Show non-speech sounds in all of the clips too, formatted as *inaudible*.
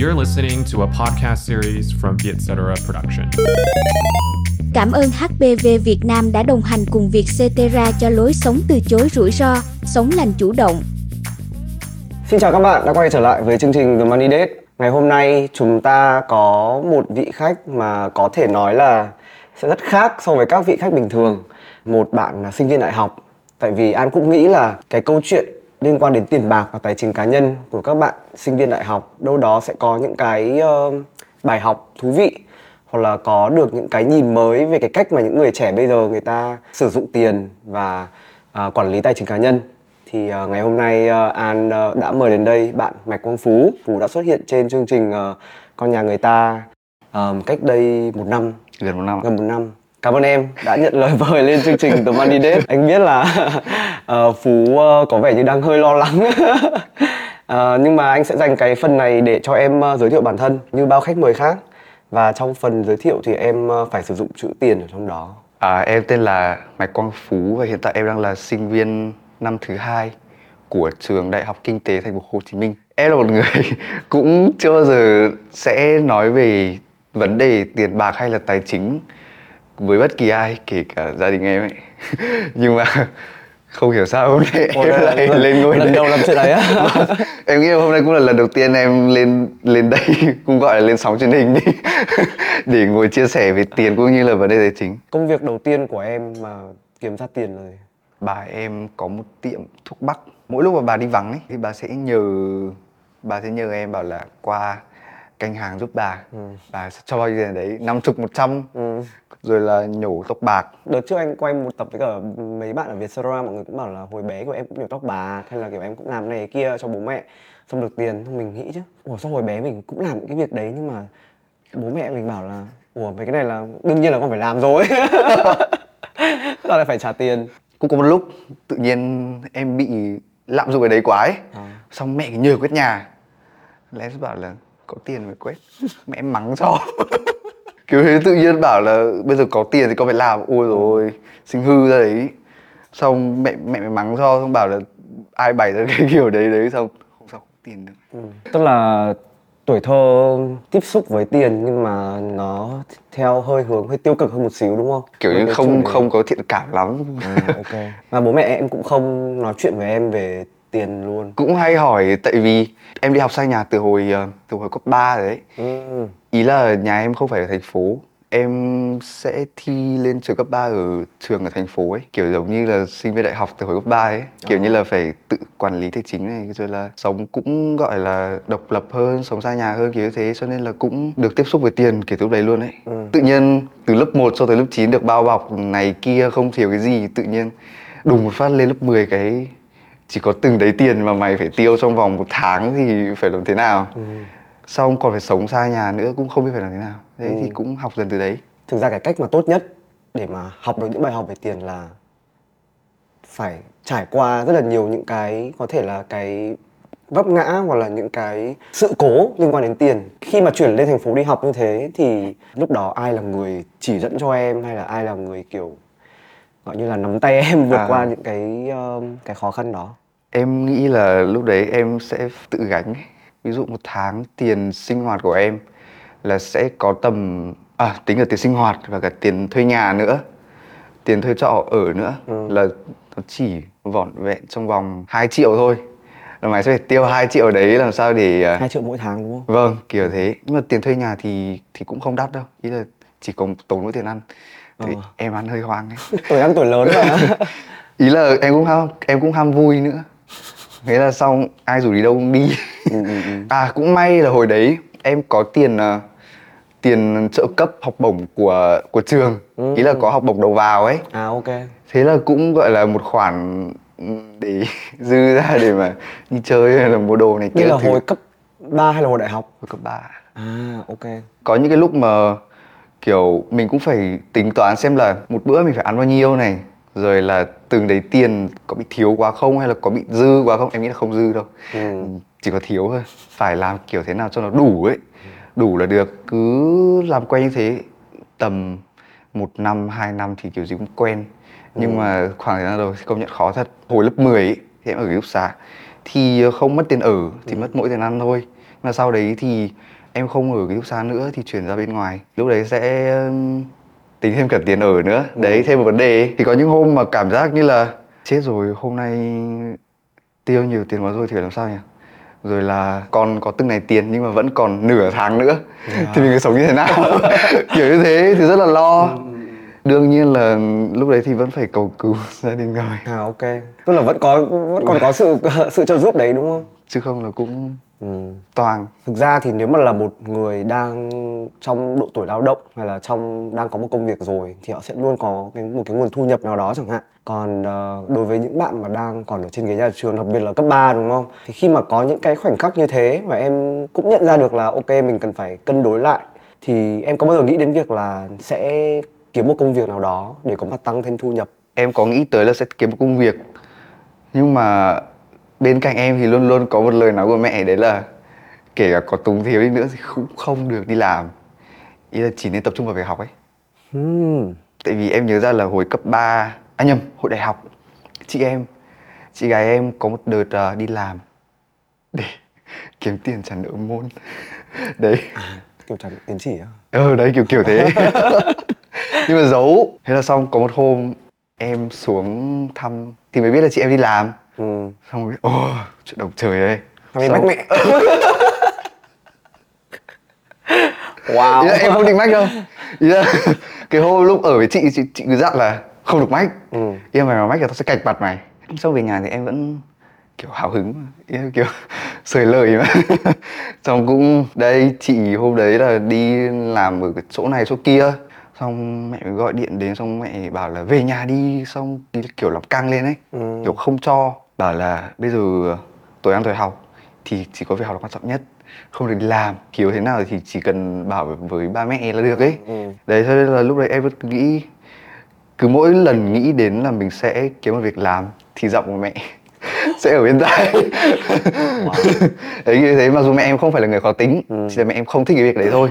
You're listening to a podcast series from Vietcetera Production. Cảm ơn HPV Việt Nam đã đồng hành cùng Vietcetera cho lối sống từ chối rủi ro, sống lành chủ động. Xin chào các bạn đã quay trở lại với chương trình The Money Date. Ngày hôm nay chúng ta có một vị khách mà có thể nói là sẽ rất khác so với các vị khách bình thường. Một bạn là sinh viên đại học. Tại vì An cũng nghĩ là cái câu chuyện liên quan đến tiền bạc và tài chính cá nhân của các bạn sinh viên đại học đâu đó sẽ có những cái uh, bài học thú vị hoặc là có được những cái nhìn mới về cái cách mà những người trẻ bây giờ người ta sử dụng tiền và uh, quản lý tài chính cá nhân. Thì uh, ngày hôm nay uh, An uh, đã mời đến đây bạn Mạch Quang Phú Phú đã xuất hiện trên chương trình uh, con nhà người ta um, cách đây một năm. Gần một năm gần một năm Cảm ơn em đã nhận lời mời lên chương trình The Money Date. Anh biết là uh, *laughs* Phú uh, có vẻ như đang hơi lo lắng. uh, *laughs* nhưng mà anh sẽ dành cái phần này để cho em uh, giới thiệu bản thân như bao khách mời khác. Và trong phần giới thiệu thì em uh, phải sử dụng chữ tiền ở trong đó. à, em tên là Mạch Quang Phú và hiện tại em đang là sinh viên năm thứ hai của trường Đại học Kinh tế Thành phố Hồ Chí Minh. Em là một người *laughs* cũng chưa bao giờ sẽ nói về vấn đề tiền bạc hay là tài chính với bất kỳ ai kể cả gia đình em ấy *laughs* nhưng mà không hiểu sao hôm nay Ôi, em lại lần- lên ngôi lần đây. đầu làm chuyện đấy á? *laughs* em nghĩ hôm nay cũng là lần đầu tiên em lên lên đây *laughs* cũng gọi là lên sóng truyền hình đi để ngồi chia sẻ về tiền cũng như là vấn đề tài chính Công việc đầu tiên của em mà kiếm ra tiền là gì? bà em có một tiệm thuốc bắc mỗi lúc mà bà đi vắng ấy thì bà sẽ nhờ bà sẽ nhờ em bảo là qua canh hàng giúp bà bà sẽ cho bao nhiêu tiền đấy năm chục một trăm Ừ. rồi là nhổ tóc bạc. Đợt trước anh quay một tập với cả mấy bạn ở Vietcetera mọi người cũng bảo là hồi bé của em cũng nhiều tóc bạc hay là kiểu em cũng làm này kia cho bố mẹ xong được tiền. Xong mình nghĩ chứ ủa sao hồi bé mình cũng làm những cái việc đấy nhưng mà bố mẹ mình bảo là ủa mấy cái này là đương nhiên là con phải làm rồi. *laughs* Là lại phải trả tiền. Cũng có một lúc tự nhiên em bị lạm dụng cái đấy quá ấy. Xong mẹ nhờ quét nhà. Sẽ bảo là có tiền phải quét. Mẹ em mắng cho *laughs* kiểu thế tự nhiên bảo là bây giờ có tiền thì con phải làm. Ôi rồi sinh hư ra đấy. Xong mẹ mẹ mới mắng cho xong bảo là ai bày ra *laughs* cái kiểu đấy đấy xong không sao không tiền được. Tức là tuổi thơ tiếp xúc với tiền nhưng mà nó theo hơi hướng hơi tiêu cực hơn một xíu đúng không? Kiểu như không không có thiện cảm lắm. À, ok. Mà bố mẹ em cũng không nói chuyện với em về tiền luôn. Cũng hay hỏi tại vì em đi học xa nhà từ hồi ờ, từ hồi cấp 3 rồi đấy. Ừ. Ý là nhà em không phải ở thành phố. Em sẽ thi lên trường cấp 3 ở trường ở thành phố ấy. Kiểu giống như là sinh viên đại học từ hồi cấp 3 ấy. Kiểu như là phải tự quản lý tài chính này Rồi là sống cũng gọi là độc lập hơn, sống xa nhà hơn kiểu như thế. Cho nên là cũng được tiếp xúc với tiền kể từ lúc đấy luôn ấy. Tự nhiên từ lớp 1 cho tới lớp 9 được bao bọc này kia không thiếu cái gì. Tự nhiên đùng một phát lên lớp 10 cái chỉ có từng đấy tiền mà mày phải tiêu trong vòng một tháng thì phải làm thế nào? Xong còn phải sống xa nhà nữa cũng không biết phải làm thế nào. Thế thì cũng học dần từ đấy. Thực ra cái cách mà tốt nhất để mà học được những bài học về tiền là phải trải qua rất là nhiều những cái có thể là cái vấp ngã hoặc là những cái sự cố liên quan đến tiền. Khi mà chuyển lên thành phố đi học như thế thì lúc đó ai là người chỉ dẫn cho em hay là ai là người kiểu gọi như là nắm tay em vượt À. qua những cái um, cái khó khăn đó em nghĩ là lúc đấy em sẽ tự gánh ví dụ một tháng tiền sinh hoạt của em là sẽ có tầm à tính cả tiền sinh hoạt và cả tiền thuê nhà nữa tiền thuê trọ ở nữa là nó chỉ vỏn vẹn trong vòng 2 triệu thôi là mày sẽ phải tiêu 2 triệu đấy làm sao để à, hai triệu mỗi tháng đúng không Vâng, kiểu thế. Nhưng mà tiền thuê nhà thì thì cũng không đắt đâu. Ý là chỉ có tốn mỗi tiền ăn. Thì Ờ. em ăn hơi hoang ấy. *laughs* tuổi ăn tuổi lớn mà *laughs* Ý là em cũng ham em cũng ham vui nữa. Thế là xong ai rủ đi đâu cũng đi. Ừ, *laughs* À cũng may là hồi đấy em có tiền ờ, tiền trợ cấp học bổng của của trường. Ý là có học bổng đầu vào ấy. à ok Thế là cũng gọi là một khoản ừ, để *laughs* dư ra để mà đi chơi hay là mua đồ này kia. là thứ. hồi cấp 3 hay là hồi đại học hồi cấp 3. à ok có những cái lúc mà kiểu mình cũng phải tính toán xem là một bữa mình phải ăn bao nhiêu này rồi là từng đấy tiền có bị thiếu quá không hay là có bị dư quá không? Em nghĩ là không dư đâu. Ừ. chỉ có thiếu thôi. Phải làm kiểu thế nào cho nó đủ ấy. Đủ là được. Cứ làm quen như thế tầm một năm hai năm thì kiểu gì cũng quen. Nhưng mà khoảng thời gian đầu thì công nhận khó thật. Hồi lớp 10 ấy, thì em ở ký túc xá thì không mất tiền ở thì mất mỗi tiền ăn thôi. Mà sau đấy thì em không ở ký túc xá nữa thì chuyển ra bên ngoài. Lúc đấy sẽ tính thêm cả tiền ở nữa. Đấy thêm một vấn đề ấy. thì có những hôm mà cảm giác như là chết rồi hôm nay tiêu nhiều tiền quá rồi thì phải làm sao nhỉ? Rồi là còn có từng này tiền nhưng mà vẫn còn nửa tháng nữa. Thì mình phải sống như thế nào? *laughs* Kiểu như thế thì rất là lo. Đương nhiên là lúc đấy thì vẫn phải cầu cứu *laughs* gia đình rồi À ok. Tức là vẫn có vẫn còn có sự *laughs* sự trợ giúp đấy đúng không? chứ không là cũng Ừ. toàn Thực ra thì nếu mà là một người đang trong độ tuổi lao động hay là trong đang có một công việc rồi thì họ sẽ luôn có cái, một cái nguồn thu nhập nào đó chẳng hạn. Còn uh, đối với những bạn mà đang còn ở trên ghế nhà trường đặc biệt là cấp 3 đúng không? Thì khi mà có những cái khoảnh khắc như thế mà em cũng nhận ra được là ok mình cần phải cân đối lại thì em có bao giờ nghĩ đến việc là sẽ kiếm một công việc nào đó để có mặt tăng thêm thu nhập? em có nghĩ tới là sẽ kiếm một công việc nhưng mà bên cạnh em thì luôn luôn có một lời nói của mẹ đấy là kể cả có túng thiếu đi nữa thì cũng không được đi làm. Ý là chỉ nên tập trung vào việc học ấy. Hmm. tại vì em nhớ ra là hồi cấp 3 à nhầm hồi đại học chị em chị gái em có một đợt à, đi làm để *laughs* kiếm tiền trả nợ môn. *laughs* Đấy. Kiểu trả tiến chỉ á. ờ đấy kiểu kiểu thế. *laughs* Nhưng mà giấu. Thế là xong có một hôm em xuống thăm thì mới biết là chị em đi làm Ừ. xong rồi ồ chuyện động trời đây ấy Xong- bách mẹ. *laughs* wow. Ý là em không định mách đâu Ý là *laughs* cái hôm lúc ở với chị chị, chị cứ dặn là không được mách Ừ. Là mày mà mách là tao sẽ cạch mặt mày Xong về nhà thì em vẫn kiểu hào hứng. Ý là kiểu *laughs* sởi lời mà Xong cũng đây chị hôm đấy là đi làm ở cái chỗ này chỗ kia Xong mẹ mới gọi điện đến xong mẹ bảo là về nhà đi Xong kiểu làm căng lên ấy Ừ. Kiểu không cho Bảo là bây giờ tuổi ăn tuổi học Thì chỉ có việc học là quan trọng nhất Không được đi làm Kiểu thế nào thì chỉ cần bảo với ba mẹ là được ấy Ừ. Đấy cho nên là lúc đấy em vẫn cứ nghĩ cứ mỗi lần nghĩ đến là mình sẽ kiếm một việc làm thì giọng của mẹ *laughs* sẽ ở bên tai *laughs* đấy như thế mặc dù mẹ em không phải là người khó tính Ừ. chỉ là mẹ em không thích cái việc đấy thôi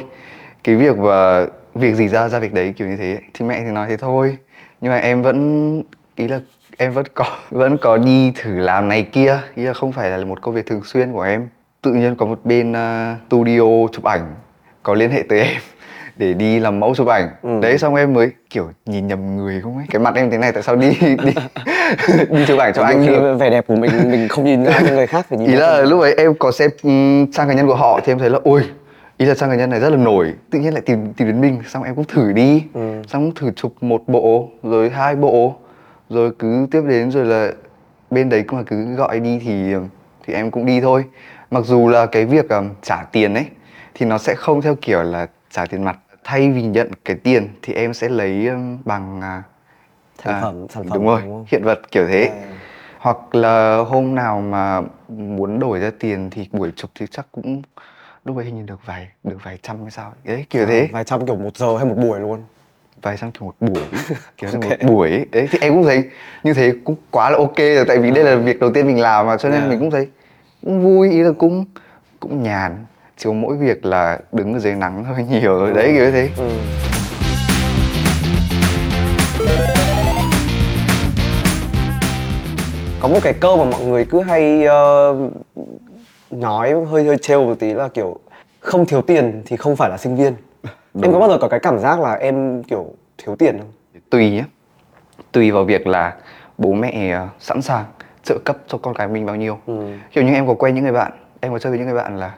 cái việc và việc gì ra ra việc đấy kiểu như thế. Thì mẹ thì nói thế thôi. Nhưng mà em vẫn ý là em vẫn có *laughs* vẫn có đi thử làm này kia. Ý là không phải là một công việc thường xuyên của em. Tự nhiên có một bên uh, studio chụp ảnh có liên hệ tới *laughs* em để đi làm mẫu chụp ảnh. Ừ. đấy xong em mới kiểu nhìn nhầm người không ấy. Cái mặt em thế này tại sao đi *laughs* đi đi chụp ảnh cho anh khi được? vẻ đẹp của mình mình không nhìn ra người khác phải nhìn ý là lúc ấy em có xem um, trang cá nhân của họ thì em thấy là ôi ý là trang cá nhân này rất là nổi tự nhiên lại tìm tìm đến mình xong em cũng thử đi Ừ. xong thử chụp một bộ rồi hai bộ rồi cứ tiếp đến rồi là bên đấy cũng là cứ gọi đi thì thì em cũng đi thôi mặc dù là cái việc um, trả tiền ấy thì nó sẽ không theo kiểu là trả tiền mặt thay vì nhận cái tiền thì em sẽ lấy um, bằng à, Sản à, phẩm- sản phẩm, đúng rồi đúng không? hiện vật kiểu thế À. hoặc là hôm nào mà muốn đổi ra tiền thì buổi chụp thì chắc cũng lúc ấy hình như được vài được vài trăm hay sao đấy kiểu thế vài trăm kiểu một giờ hay một buổi luôn vài trăm kiểu một buổi *laughs* kiểu như Ok. một buổi ấy. đấy thì em cũng thấy như thế cũng quá là ok rồi tại vì đây là việc đầu tiên mình làm mà cho nên Yeah. mình cũng thấy cũng vui ý là cũng cũng nhàn chỉ có mỗi việc là đứng ở dưới nắng hơi *laughs* nhiều rồi đấy kiểu thế ừ. có một cái câu mà mọi người cứ hay ờ, nói hơi hơi trêu một tí là kiểu không thiếu tiền thì không phải là sinh viên. Em có bao giờ có cái cảm giác là em kiểu thiếu tiền không? Tùy nhé tùy vào việc là bố mẹ ờ, sẵn sàng trợ cấp cho con cái mình bao nhiêu. Ừ. kiểu như em có quen những người bạn em có chơi với những người bạn là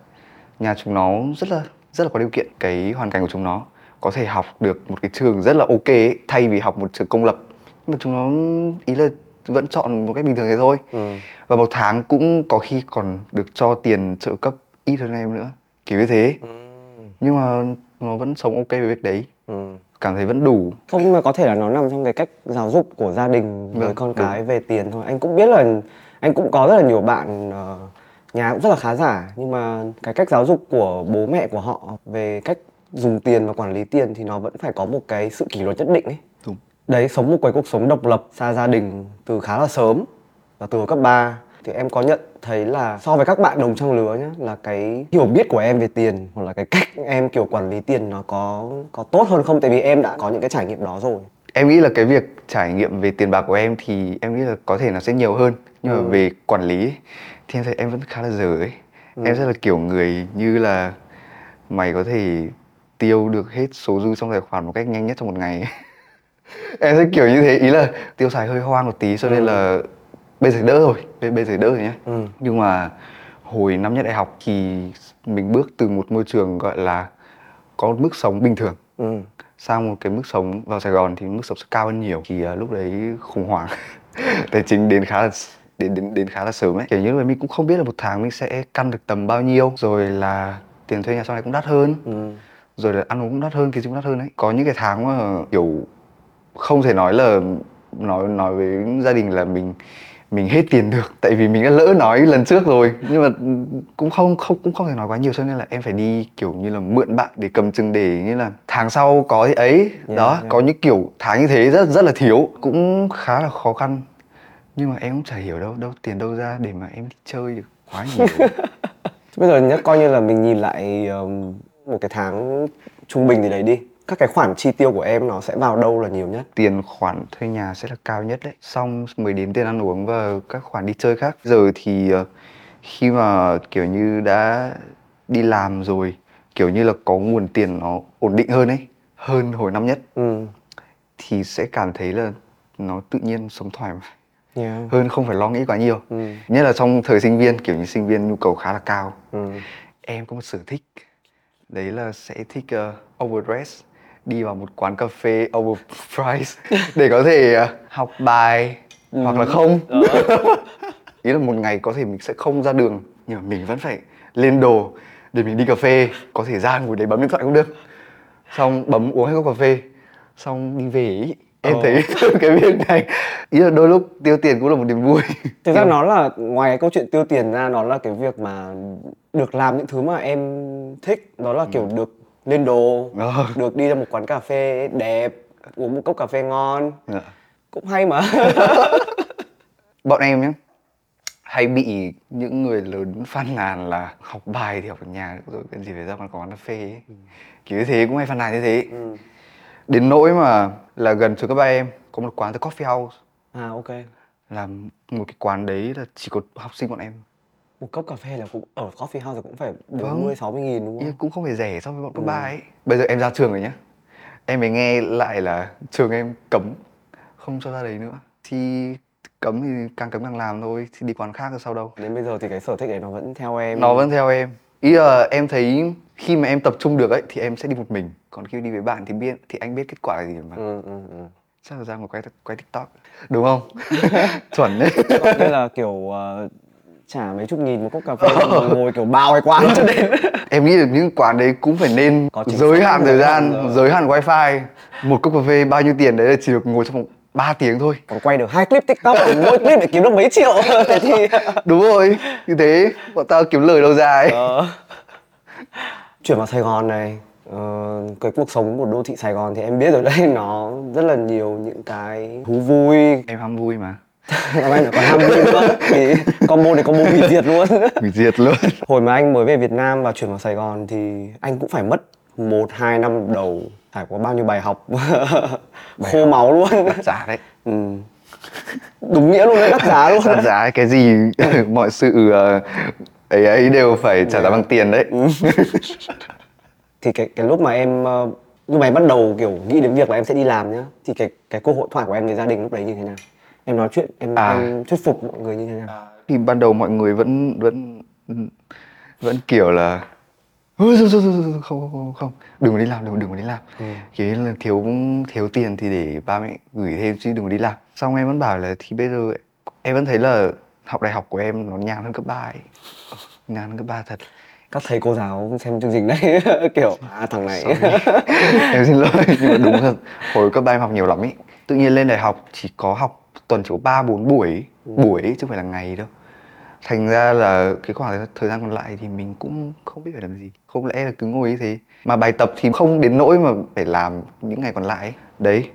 nhà chúng nó rất là rất là có điều kiện cái hoàn cảnh của chúng nó. Có thể học được một cái trường rất là ok ấy, thay vì học một trường công lập. Nhưng mà chúng nó ý là vẫn chọn một cách bình thường thế thôi Ừ. và một tháng cũng có khi còn được cho tiền trợ cấp ít hơn em nữa kiểu như thế nhưng mà nó vẫn sống ok với việc đấy Ừ. cảm thấy vẫn đủ Không nhưng mà có thể là nó nằm trong cái cách giáo dục của gia đình với Vâng, con cái về tiền thôi. Anh cũng biết là anh cũng có rất là nhiều bạn ờ, nhà cũng rất là khá giả nhưng mà cái cách giáo dục của bố mẹ của họ về cách dùng tiền và quản lý tiền thì nó vẫn phải có một cái sự kỷ luật nhất định ấy. Đấy sống một cái cuộc sống độc lập xa gia đình từ khá là sớm và từ hồi cấp 3 thì em có nhận thấy là so với các bạn đồng trang lứa nhá là cái hiểu biết của em về tiền hoặc là cái cách em kiểu quản lý tiền nó có có tốt hơn không tại vì em đã có những cái trải nghiệm đó rồi em nghĩ là cái việc trải nghiệm về tiền bạc của em thì em nghĩ là có thể nó sẽ nhiều hơn nhưng Ừ. mà về quản lý ấy, thì em thấy em vẫn khá là dở ấy Ừ. em rất là kiểu người như là mày có thể tiêu được hết số dư trong tài khoản một cách nhanh nhất trong một ngày ấy. *laughs* em sẽ kiểu như thế ý là tiêu xài hơi hoang một tí cho nên Ừ. là bây giờ đỡ rồi bây bây giờ đỡ rồi nhé Ừ. nhưng mà hồi năm nhất đại học thì mình bước từ một môi trường gọi là có một mức sống bình thường Ừ. sang một cái mức sống vào Sài Gòn thì mức sống sẽ cao hơn nhiều thì à, lúc đấy khủng hoảng *laughs* tài chính đến khá là đến đến đến khá là sớm ấy kiểu như là mình cũng không biết là một tháng mình sẽ căn được tầm bao nhiêu rồi là tiền thuê nhà sau này cũng đắt hơn Ừ. rồi là ăn uống cũng đắt hơn cái cũng đắt hơn đấy có những cái tháng mà kiểu không thể nói là nói nói với gia đình là mình mình hết tiền được. Tại vì mình đã lỡ nói lần trước rồi. Nhưng mà cũng không không cũng không thể nói quá nhiều. Cho nên là em phải đi kiểu như là mượn bạn để cầm chừng để như là tháng sau có thì ấy. Đó yeah. có những kiểu tháng như thế rất rất là thiếu. Cũng khá là khó khăn. Nhưng mà em cũng chả hiểu đâu đâu tiền đâu ra để mà em đi chơi được quá nhiều. *laughs* Bây giờ nhá, coi như là mình nhìn lại um, một cái tháng trung bình gì đấy đi. Các cái khoản chi tiêu của em nó sẽ vào đâu là nhiều nhất? tiền khoản thuê nhà sẽ là cao nhất đấy xong mới đến tiền ăn uống và các khoản đi chơi khác giờ thì ờ, khi mà kiểu như đã đi làm rồi kiểu như là có nguồn tiền nó ổn định hơn ấy hơn hồi năm nhất Ừ. thì sẽ cảm thấy là nó tự nhiên sống thoải mái Yeah. hơn không phải lo nghĩ quá nhiều Ừ. nhất là trong thời sinh viên kiểu như sinh viên nhu cầu khá là cao Ừ. em có một sở thích đấy là sẽ thích uh, overdress đi vào một quán cà phê overprice *laughs* để có thể uh, học bài hoặc là không. *laughs* Ý là một ngày có thể mình sẽ không ra đường nhưng mà mình vẫn phải lên đồ để mình đi cà phê có thể ra ngồi đấy bấm điện thoại cũng được. Xong bấm uống hết cốc cà phê xong đi về ý. em Ờ. thấy *laughs* cái việc này ý là đôi lúc tiêu tiền cũng là một niềm vui. Thực ra nó là ngoài cái câu chuyện tiêu tiền ra nó là cái việc mà được làm những thứ mà em thích đó là kiểu được lên đồ, Ờ. được đi ra một quán cà phê đẹp, uống một cốc cà phê ngon, Dạ. cũng hay mà. *laughs* bọn em nhé hay bị những người lớn phàn nàn là học bài thì học ở nhà rồi cần gì phải ra quán quán cà phê ấy. kiểu như thế cũng hay phàn nàn như thế Ừ. đến nỗi mà là gần trường cấp ba em có một quán The Coffee House À ok. là một cái quán đấy là chỉ có học sinh bọn em Một cốc cà phê là cũng ở coffee house là cũng phải Vâng. 40 60 nghìn đúng không? cũng không hề rẻ so với bọn cấp Ừ. ba ấy. Bây giờ em ra trường rồi nhá. Em mới nghe lại là trường em cấm không cho ra đấy nữa. Thì cấm thì càng cấm càng làm thôi thì đi quán khác rồi sau đâu. Đến bây giờ thì cái sở thích đấy nó vẫn theo em. nó vẫn theo em. Ý là em thấy khi mà em tập trung được ấy thì em sẽ đi một mình. Còn khi đi với bạn thì biết thì anh biết kết quả là gì mà. Ừ ừ ừ. chắc là ra ngồi quay quay tiktok. Đúng không? *laughs* *laughs* Chuẩn đấy. Nên là kiểu ờ, trả mấy chục nghìn một cốc cà phê mà ngồi kiểu bao cái quán cho đến. em nghĩ là những quán đấy cũng phải nên Có giới hạn thời gian rồi. giới hạn wifi. Một cốc cà phê bao nhiêu tiền đấy là chỉ được ngồi trong vòng 3 tiếng thôi. Còn quay được hai clip tiktok mỗi clip để kiếm được mấy triệu. *laughs* Thế thì đúng rồi như thế bọn tao kiếm lời đâu ra ấy Ờ. chuyển vào Sài Gòn này ờ, cái cuộc sống của đô thị Sài Gòn thì em biết rồi đấy nó rất là nhiều những cái thú vui. Em ham vui mà Còn anh còn ham thì combo này combo hủy diệt luôn. Hủy diệt luôn. Hồi mà anh mới về Việt Nam và chuyển vào Sài Gòn thì anh cũng phải mất một hai năm đầu. Trải qua bao nhiêu bài học. Khô máu luôn. Đắt giá đấy. Ừ. đúng nghĩa luôn đấy đắt giá luôn. Đắt giá cái gì *laughs* mọi sự ờ, ấy ấy đều phải trả giá bằng tiền đấy. Thì cái cái lúc mà em ờ, lúc mà em bắt đầu kiểu nghĩ đến việc là em sẽ đi làm nhá thì cái cái cuộc hội thoại của em với gia đình lúc đấy như thế nào em nói chuyện em, À. em thuyết phục mọi người như thế nào? Thì ban đầu mọi người vẫn vẫn vẫn kiểu là "Ôi, thôi, thôi, thôi, thôi, không không không không đừng có đi làm đừng đừng có đi làm. Ừ. kiểu như là thiếu thiếu tiền thì để ba mẹ gửi thêm chứ đừng có đi làm. Xong em vẫn bảo là thì bây giờ em vẫn thấy là học đại học của em nó nhàn hơn cấp ba ấy. Nhàn hơn cấp ba thật. Các thầy cô giáo xem chương trình đấy *laughs* kiểu à thằng này. *laughs* Em xin lỗi nhưng mà đúng thật. Hồi cấp ba em học nhiều lắm ý. Tự nhiên lên đại học chỉ có học tuần chỉ có ba bốn buổi ý. buổi chứ không phải là ngày đâu thành ra là cái khoảng thời- gian còn lại thì mình cũng không biết phải làm gì không lẽ là cứ ngồi như thế mà bài tập thì không đến nỗi mà phải làm những ngày còn lại ấy. đấy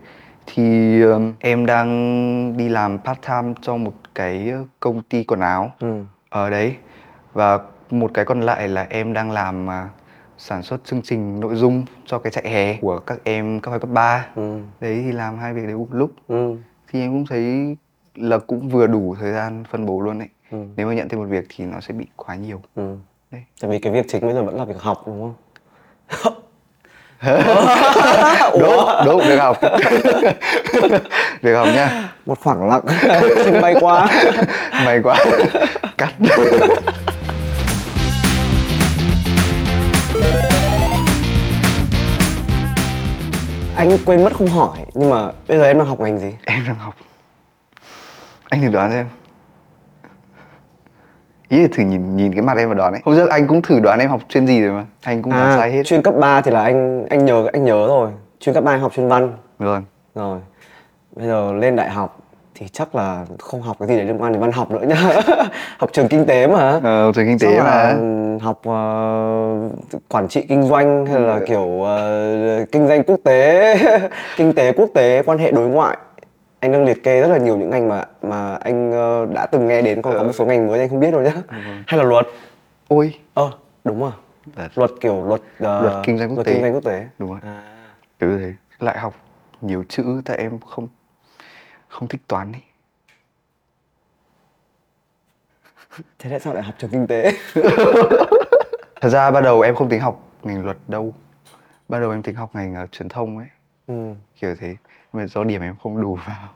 thì ừm, em đang đi làm part time cho một cái công ty quần áo ừ. ở đấy và một cái còn lại là em đang làm à, sản xuất chương trình nội dung cho cái chạy hè của các em cấp 2 cấp 3 ừ. đấy thì làm hai việc đấy một lúc Ừ. thì em cũng thấy là cũng vừa đủ thời gian phân bố luôn đấy Ừ. nếu mà nhận thêm một việc thì nó sẽ bị quá nhiều Ừ. Đấy. Tại vì cái việc chính bây giờ vẫn là việc học đúng không? *laughs* đúng đúng việc học *laughs* việc học nha Một khoảng lặng bay qua. may quá *laughs* cắt Anh quên mất không hỏi nhưng mà bây giờ em đang học ngành gì? em đang học. Anh thử đoán xem. Ý là thử nhìn nhìn cái mặt em và đoán ấy. Hôm trước anh cũng thử đoán em học chuyên gì rồi mà. Anh cũng đoán sai hết. À, chuyên cấp 3 thì là anh anh nhớ anh nhớ rồi. Chuyên cấp 3 anh học chuyên văn. Rồi rồi. Bây giờ lên đại học thì chắc là không học cái gì để liên quan đến văn học nữa nhá. *laughs* học trường kinh tế mà. ờ, trường kinh tế là mà học ờ, quản trị kinh doanh hay là kiểu ờ, kinh doanh quốc tế, *laughs* kinh tế quốc tế, quan hệ đối ngoại. Anh đang liệt kê rất là nhiều những ngành mà mà anh ờ, đã từng nghe đến còn có một số ngành mới anh không biết rồi nhá. Hay là luật. ôi Ờ, đúng rồi. Luật. Luật kiểu luật ờ, Luật kinh doanh quốc luật tế. kinh doanh quốc tế. đúng rồi À. cứ thế lại học nhiều chữ tại em không không thích toán ấy. *laughs* Thế tại sao lại học trường kinh tế? *laughs* thật ra ban đầu em không tính học ngành luật đâu. Ban đầu em tính học ngành ờ, truyền thông ấy. Ừ. kiểu thế. Nhưng mà do điểm em không đủ vào.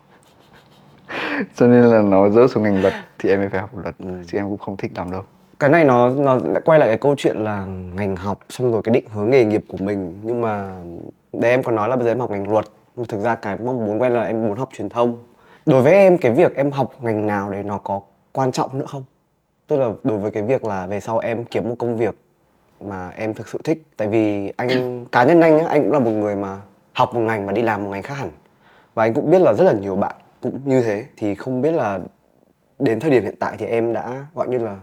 *laughs* Cho nên là nó rớt xuống ngành luật thì em mới phải học luật Ừ. chứ em cũng không thích lắm đâu. Cái này nó nó lại quay lại cái câu chuyện là ngành học xong rồi cái định hướng nghề nghiệp của mình. Nhưng mà để em còn nói là bây giờ em học ngành luật. Thực ra cái mong muốn em là em muốn học truyền thông đối với em cái việc em học ngành nào đấy nó có quan trọng nữa không? Tức là đối với cái việc là về sau em kiếm một công việc mà em thực sự thích. Tại vì anh *coughs* cá nhân anh nhá anh cũng là một người mà học một ngành và đi làm một ngành khác hẳn. Và anh cũng biết là rất là nhiều bạn cũng như thế. Thì không biết là đến thời điểm hiện tại thì em đã gọi như là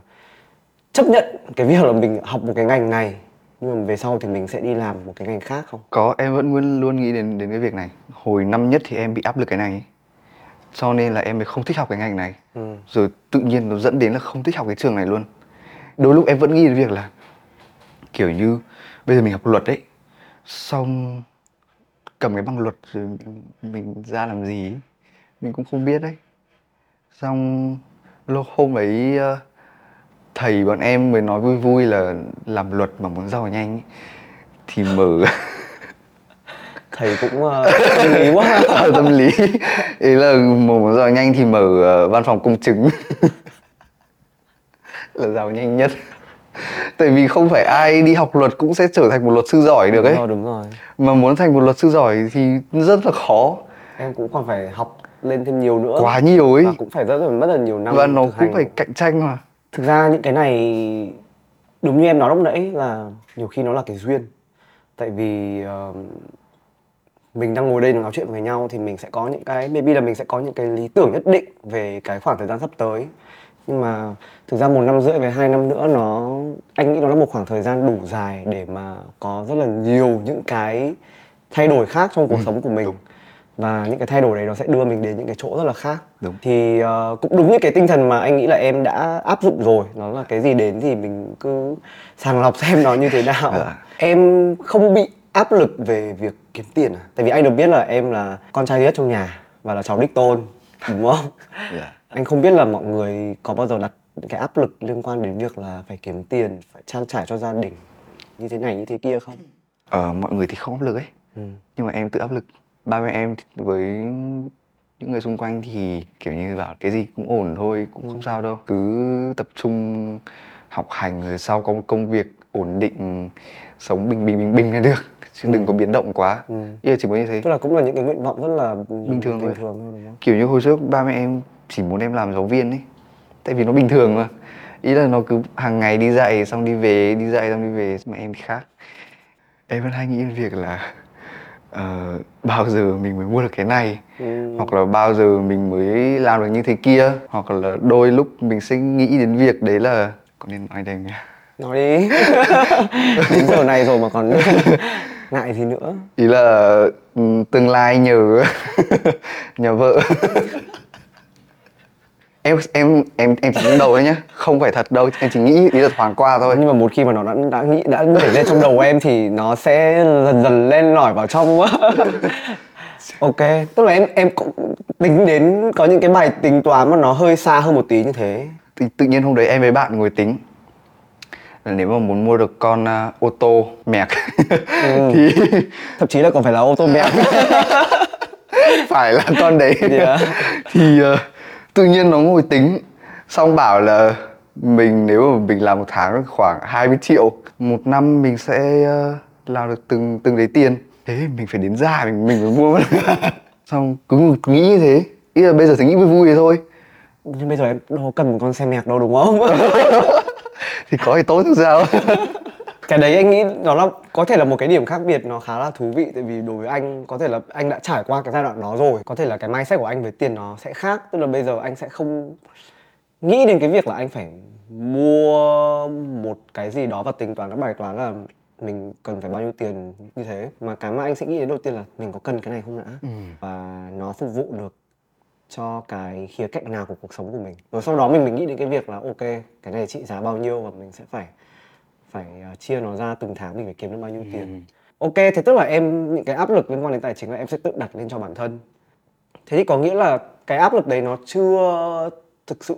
chấp nhận cái việc là mình học một cái ngành này nhưng mà về sau thì mình sẽ đi làm một cái ngành khác không? Có em vẫn luôn luôn nghĩ đến đến cái việc này. Hồi năm nhất thì em bị áp lực cái này ấy. Cho nên là em mới không thích học cái ngành này ừ. rồi tự nhiên nó dẫn đến là không thích học cái trường này luôn đôi lúc em vẫn nghĩ đến việc là kiểu như bây giờ mình học luật đấy xong cầm cái bằng luật rồi mình, ra làm gì ấy. mình cũng không biết đấy xong lúc hôm ấy ờ, thầy bọn em mới nói vui vui là làm luật mà muốn giàu nhanh ấy, thì mở thầy cũng uh, tâm lý quá. Tâm lý. Ý là một giàu nhanh thì mở ờ, văn phòng công chứng. *laughs* Là giàu nhanh nhất. Tại vì không phải ai đi học luật cũng sẽ trở thành một luật sư giỏi được đúng ấy. rồi đúng rồi. Mà muốn thành một luật sư giỏi thì rất là khó. Em cũng còn phải học lên thêm nhiều nữa. Quá nhiều ấy. Và cũng phải rất là mất là nhiều năm và nó cũng hành. phải cạnh tranh mà. Thực ra những cái này đúng như em nói lúc nãy là nhiều khi nó là cái duyên. Tại vì ờ, mình đang ngồi đây nói chuyện với nhau thì mình sẽ có những cái maybe là mình sẽ có những cái lý tưởng nhất định về cái khoảng thời gian sắp tới. Nhưng mà thực ra một năm rưỡi về hai năm nữa nó anh nghĩ nó là một khoảng thời gian đủ dài để mà có rất là nhiều những cái thay đổi khác trong cuộc sống của mình. và những cái thay đổi đấy nó sẽ đưa mình đến những cái chỗ rất là khác. Đúng. thì ờ, cũng đúng như cái tinh thần mà anh nghĩ là em đã áp dụng rồi. Nó là cái gì đến thì mình cứ sàng lọc *laughs* xem nó như thế nào. Dạ. em không bị áp lực về việc kiếm tiền à? Tại vì anh được biết là em là con trai duy nhất trong nhà và là cháu đích tôn đúng không? Anh không biết là mọi người có bao giờ đặt cái áp lực liên quan đến việc là phải kiếm tiền phải trang trải cho gia đình như thế này như thế kia không? Ờ, mọi người thì không áp lực ấy. Ừ. nhưng mà em tự áp lực. Ba mẹ em với những người xung quanh thì kiểu như bảo cái gì cũng ổn thôi cũng không sao đâu. Cứ tập trung học hành rồi sau có một công việc ổn định sống bình bình bình bình là được chứ đừng có biến động quá. Ừ. ý là chỉ có như thế. Tức là cũng là những cái nguyện vọng rất là bình thường bình thường thôi. đúng không? Kiểu như hồi trước ba mẹ em chỉ muốn em làm giáo viên ấy. Tại vì nó bình thường mà. Ý là nó cứ hàng ngày đi dạy xong đi về đi dạy xong đi về. Mà em thì khác. Em vẫn hay nghĩ đến việc là ờ, bao giờ mình mới mua được cái này? Ừ. hoặc là bao giờ mình mới làm được như thế kia? Hoặc là đôi lúc mình sẽ nghĩ đến việc đấy là có nên nói đây nhỉ nói đi. *laughs* Đến giờ này rồi mà còn *laughs* ngại gì nữa. Ý là ừ, tương lai nhờ *laughs* nhờ vợ. *laughs* Em em em em chỉ đầu đấy nhá. Không phải thật đâu em chỉ nghĩ ý là thoáng qua thôi. Nhưng mà một khi mà nó đã đã nghĩ đã nảy lên trong đầu em thì nó sẽ dần dần lên nổi vào trong. *laughs* Ok tức là em em cũng tính đến có những cái bài tính toán mà nó hơi xa hơn một tí như thế. Tự, tự nhiên hôm đấy em với bạn ngồi tính là nếu mà muốn mua được con à, ô tô mẹc Ừ. *laughs* thì thậm chí là còn phải là ô tô mẹ *laughs* phải là con đấy. Yeah. thì ờ, tự nhiên nó ngồi tính xong bảo là mình nếu mà mình làm một tháng khoảng 20 triệu một năm mình sẽ ờ, làm được từng từng đấy tiền. Thế mình phải đến già mình mình mới mua. *laughs* Xong cứ, nghĩ như thế. Ý là bây giờ thì nghĩ vui vui thế thôi. Nhưng bây giờ em đâu cần một con xe mẹc đâu đúng không thì có thì tốt chứ sao? *laughs* Cái đấy anh nghĩ nó là có thể là một cái điểm khác biệt nó khá là thú vị tại vì đối với anh có thể là anh đã trải qua cái giai đoạn đó rồi có thể là cái mindset của anh với tiền nó sẽ khác. Tức là bây giờ anh sẽ không nghĩ đến cái việc là anh phải mua một cái gì đó và tính toán các bài toán là mình cần phải bao nhiêu tiền như thế. Mà cái mà anh sẽ nghĩ đến đầu tiên là mình có cần cái này không đã và nó phục vụ được cho cái khía cạnh nào của cuộc sống của mình. Rồi sau đó mình mình nghĩ đến cái việc là ok cái này trị giá bao nhiêu và mình sẽ phải phải ờ, chia nó ra từng tháng mình phải kiếm được bao nhiêu tiền. Ok thế tức là em những cái áp lực liên quan đến tài chính là em sẽ tự đặt lên cho bản thân. Thế thì có nghĩa là cái áp lực đấy nó chưa thực sự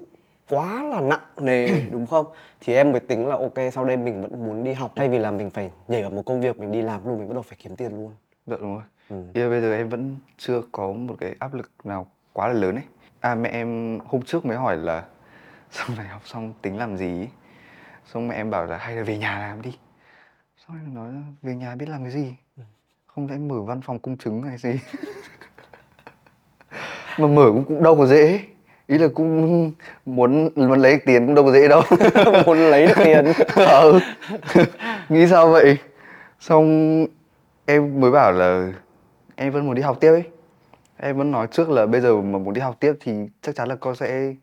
quá là nặng nề *coughs* đúng không? Thì em mới tính là ok sau đây mình vẫn muốn đi học thay vì là mình phải nhảy vào một công việc mình đi làm luôn mình bắt đầu phải kiếm tiền luôn. Dạ đúng rồi. Ừ. Bây giờ em vẫn chưa có một cái áp lực nào quá là lớn ấy. À mẹ em hôm trước mới hỏi là *laughs* sau này học xong tính làm gì xong mẹ em bảo là hay là về nhà làm đi. Xong em nói là về nhà biết làm cái gì? Không lẽ mở văn phòng công chứng hay gì. *laughs* Mà mở cũng, cũng đâu có dễ. Ý là cũng muốn muốn lấy tiền cũng đâu có dễ đâu. *laughs* Muốn lấy được tiền. Ừ. nghĩ sao vậy? Xong em mới bảo là em vẫn muốn đi học tiếp ấy em vẫn nói trước là bây giờ mà muốn đi học tiếp thì chắc chắn là con sẽ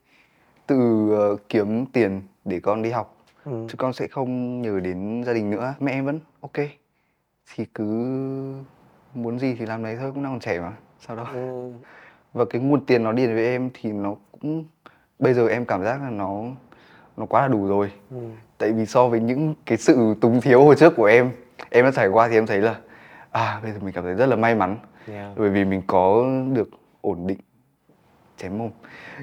tự ờ, kiếm tiền để con đi học Ừ. chứ con sẽ không nhờ đến gia đình nữa mẹ em vẫn ok thì cứ muốn gì thì làm đấy thôi cũng đang còn trẻ mà sao đâu Ừ. và cái nguồn tiền nó điền với em thì nó cũng bây giờ em cảm giác là nó nó quá là đủ rồi Ừ. tại vì so với những cái sự túng thiếu hồi trước của em em đã trải qua thì em thấy là à bây giờ mình cảm thấy rất là may mắn. Yeah. bởi vì mình có được ổn định. Chém mồm.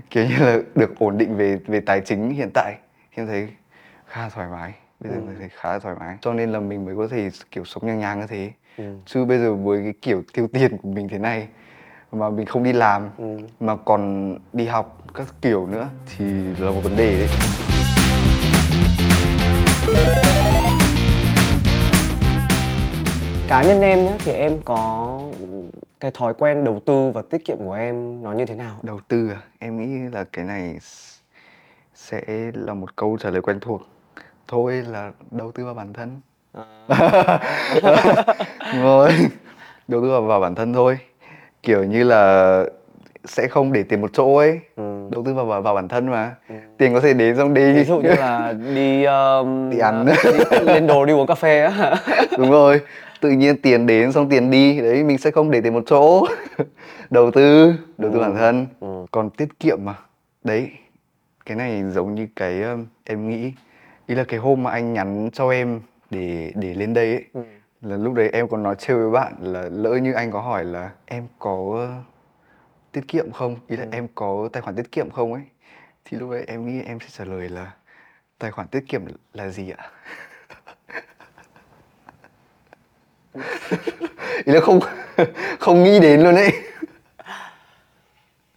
Kiểu như là được ổn định về về tài chính hiện tại. Em thấy khá thoải mái. Bây giờ mình thấy khá là thoải mái. Cho nên là mình mới có thể kiểu sống nhàng nhàng như thế. Ừ. chứ bây giờ với cái kiểu tiêu tiền của mình thế này mà mình không đi làm Ừ. mà còn đi học các kiểu nữa thì là một vấn đề đấy cá nhân em nhé thì em có cái thói quen đầu tư và tiết kiệm của em nó như thế nào? Đầu tư à? Em nghĩ là cái này sẽ là một câu trả lời quen thuộc. Thôi là đầu tư vào bản thân. *laughs* Đúng rồi đầu tư vào, vào bản thân thôi. Kiểu như là sẽ không để tiền một chỗ ấy. Ừ. đầu tư vào vào, vào bản thân mà. Tiền có thể đến xong đi. Ví dụ như là đi *laughs* um, Đi ăn. đi lên đồ đi uống cà phê á. Đúng rồi tự nhiên tiền đến xong tiền đi. Đấy mình sẽ không để tiền một chỗ. *laughs* Đầu tư đầu tư bản thân. Ừ. còn tiết kiệm mà. Đấy cái này giống như cái em nghĩ. Ý là cái hôm mà anh nhắn cho em để để lên đây ấy Ừ. là lúc đấy em còn nói trêu với bạn là lỡ như anh có hỏi là em có uh, tiết kiệm không? Ý là em có tài khoản tiết kiệm không ấy? Thì lúc đấy em nghĩ em sẽ trả lời là tài khoản tiết kiệm là gì ạ *laughs* ý là không không nghĩ đến luôn ấy.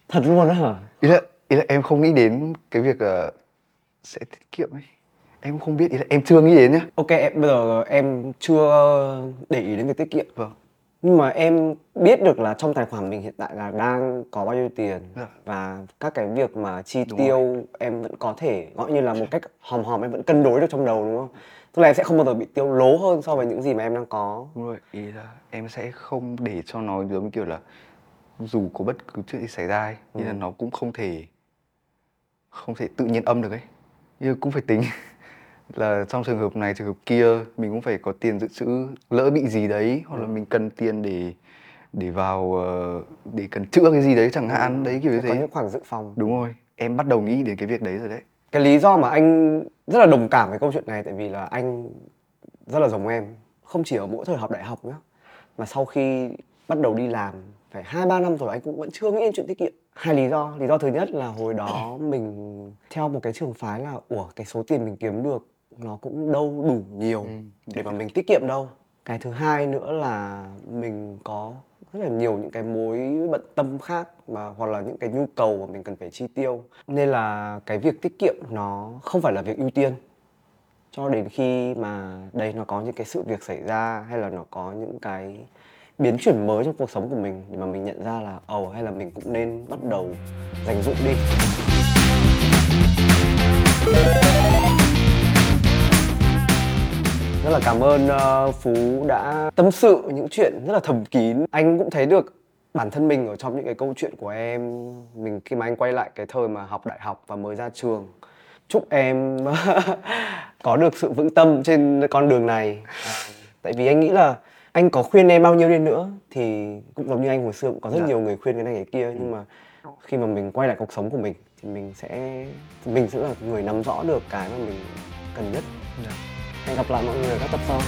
Thật luôn á hả? Ý là ý là em không nghĩ đến cái việc uh, sẽ tiết kiệm ấy. Em không biết ý là em chưa nghĩ đến nhá. Ok em bây giờ em chưa để ý đến việc tiết kiệm. Vâng. Nhưng mà em biết được là trong tài khoản mình hiện tại là đang có bao nhiêu tiền Dạ. và các cái việc mà chi Đúng tiêu em vẫn có thể gọi như là một cách hòm hòm em vẫn cân đối được trong đầu đúng không tức là em sẽ không bao giờ bị tiêu lố hơn so với những gì mà em đang có. Đúng rồi ý là em sẽ không để cho nó giống như kiểu là dù có bất cứ chuyện gì xảy ra ấy, ý là nó cũng không thể không thể tự nhiên âm được ấy. Nhưng cũng phải tính. *laughs* Là trong trường hợp này trường hợp kia mình cũng phải có tiền dự trữ lỡ bị gì đấy hoặc là mình cần tiền để để vào ờ, để cần chữa cái gì đấy chẳng hạn đấy kiểu như sẽ có thế. những khoản dự phòng. Đúng rồi em bắt đầu nghĩ đến cái việc đấy rồi đấy cái lý do mà anh rất là đồng cảm với câu chuyện này tại vì là anh rất là giống em. Không chỉ ở mỗi thời học đại học nhá mà sau khi bắt đầu đi làm phải hai ba năm rồi anh cũng vẫn chưa nghĩ đến chuyện tiết kiệm. Hai lý do. Lý do thứ nhất là hồi đó *clears throat* mình theo một cái trường phái là ủa cái số tiền mình kiếm được nó cũng đâu đủ nhiều Ừ. để mà mình tiết kiệm đâu. Cái thứ hai nữa là mình có rất là nhiều những cái mối bận tâm khác mà, hoặc là những cái nhu cầu mà mình cần phải chi tiêu. Nên là cái việc tiết kiệm nó không phải là việc ưu tiên. Cho đến khi mà đây nó có những cái sự việc xảy ra, hay là nó có những cái biến chuyển mới trong cuộc sống của mình để mà mình nhận ra là, ồ, hay là mình cũng nên bắt đầu dành dụng đi là cảm ơn ờ, phú đã tâm sự những chuyện rất là thầm kín. Anh cũng thấy được bản thân mình ở trong những cái câu chuyện của em. Mình khi mà anh quay lại cái thời mà học đại học và mới ra trường chúc em *laughs* có được sự vững tâm trên con đường này. À, tại vì anh nghĩ là anh có khuyên em bao nhiêu đi nữa thì cũng giống như anh hồi xưa cũng có rất Dạ. nhiều người khuyên cái này cái kia nhưng mà khi mà mình quay lại cuộc sống của mình thì mình sẽ mình sẽ là người nắm rõ được cái mà mình cần nhất. Dạ hẹn gặp lại mọi người ở các tập sau.